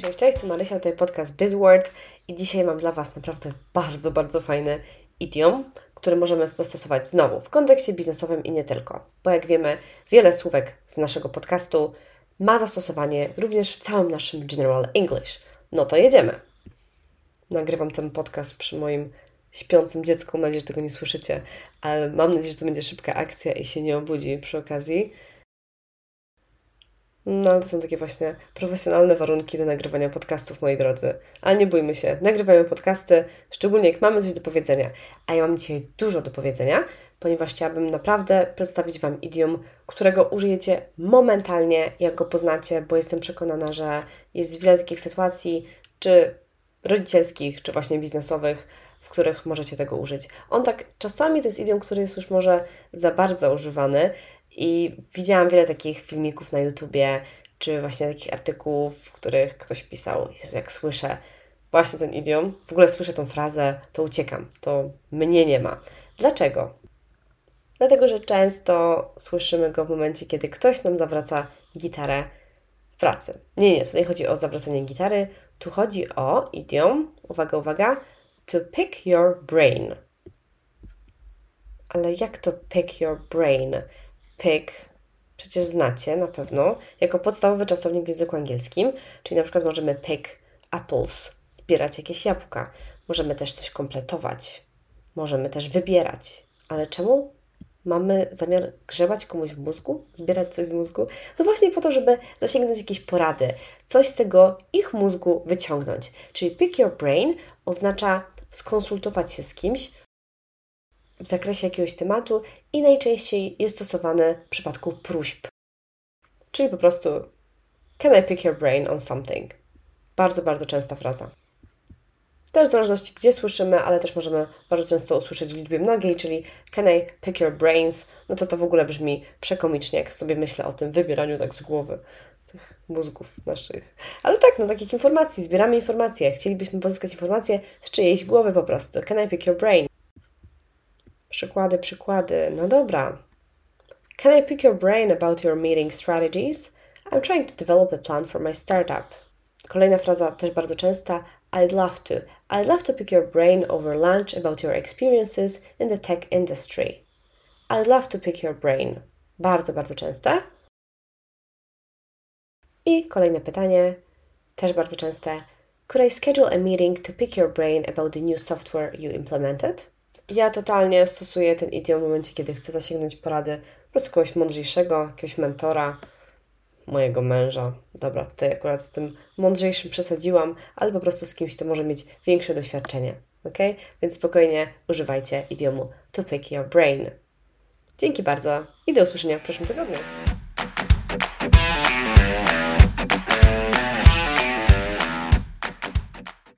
Cześć, cześć, tu Marysia, tutaj podcast BizWord i dzisiaj mam dla Was naprawdę bardzo, bardzo fajny idiom, który możemy zastosować znowu w kontekście biznesowym i nie tylko. Bo jak wiemy, wiele słówek z naszego podcastu ma zastosowanie również w całym naszym General English. No to jedziemy. Nagrywam ten podcast przy moim śpiącym dziecku, mam nadzieję, że tego nie słyszycie, ale mam nadzieję, że to będzie szybka akcja i się nie obudzi przy okazji. No, ale to są takie właśnie profesjonalne warunki do nagrywania podcastów, moi drodzy. Ale nie bójmy się, nagrywajmy podcasty, szczególnie jak mamy coś do powiedzenia. A ja mam dzisiaj dużo do powiedzenia, ponieważ chciałabym naprawdę przedstawić Wam idiom, którego użyjecie momentalnie, jak go poznacie, bo jestem przekonana, że jest wiele takich sytuacji, czy rodzicielskich, czy właśnie biznesowych, w których możecie tego użyć. On tak czasami to jest idiom, który jest już może za bardzo używany, i widziałam wiele takich filmików na YouTubie, czy właśnie takich artykułów, w których ktoś pisał, Jezu, jak słyszę właśnie ten idiom, w ogóle słyszę tą frazę, to uciekam, to mnie nie ma. Dlaczego? Dlatego, że często słyszymy go w momencie, kiedy ktoś nam zawraca gitarę w pracy. Nie, nie, tutaj chodzi o zawracanie gitary, tu chodzi o idiom, uwaga, uwaga, to pick your brain. Ale jak to pick your brain? Pick przecież znacie na pewno jako podstawowy czasownik w języku angielskim, czyli na przykład możemy pick apples, zbierać jakieś jabłka. Możemy też coś kompletować. Możemy też wybierać. Ale czemu mamy zamiar grzebać komuś w mózgu, zbierać coś z mózgu? No właśnie po to, żeby zasięgnąć jakieś porady, coś z tego ich mózgu wyciągnąć. Czyli pick your brain oznacza skonsultować się z kimś, w zakresie jakiegoś tematu i najczęściej jest stosowane w przypadku próśb. Czyli po prostu Can I pick your brain on something? Bardzo, bardzo częsta fraza. Też w zależności gdzie słyszymy, ale też możemy bardzo często usłyszeć w liczbie mnogiej, czyli Can I pick your brains? No to to w ogóle brzmi przekomicznie, jak sobie myślę o tym wybieraniu tak z głowy tych mózgów naszych. Ale tak, no takich informacji, zbieramy informacje. Chcielibyśmy pozyskać informacje z czyjejś głowy po prostu. Can I pick your brain? Przykłady, przykłady. No dobra. Can I pick your brain about your meeting strategies? I'm trying to develop a plan for my startup. Kolejna fraza też bardzo częsta. I'd love to. I'd love to pick your brain over lunch about your experiences in the tech industry. I'd love to pick your brain. Bardzo, bardzo częste. I kolejne pytanie, też bardzo częste. Could I schedule a meeting to pick your brain about the new software you implemented? Ja totalnie stosuję ten idiom w momencie, kiedy chcę zasięgnąć porady po prostu kogoś mądrzejszego, jakiegoś mentora, mojego męża. Dobra, tutaj akurat z tym mądrzejszym przesadziłam, ale po prostu z kimś, kto może mieć większe doświadczenie. Ok? Więc spokojnie używajcie idiomu to pick your brain. Dzięki bardzo i do usłyszenia w przyszłym tygodniu.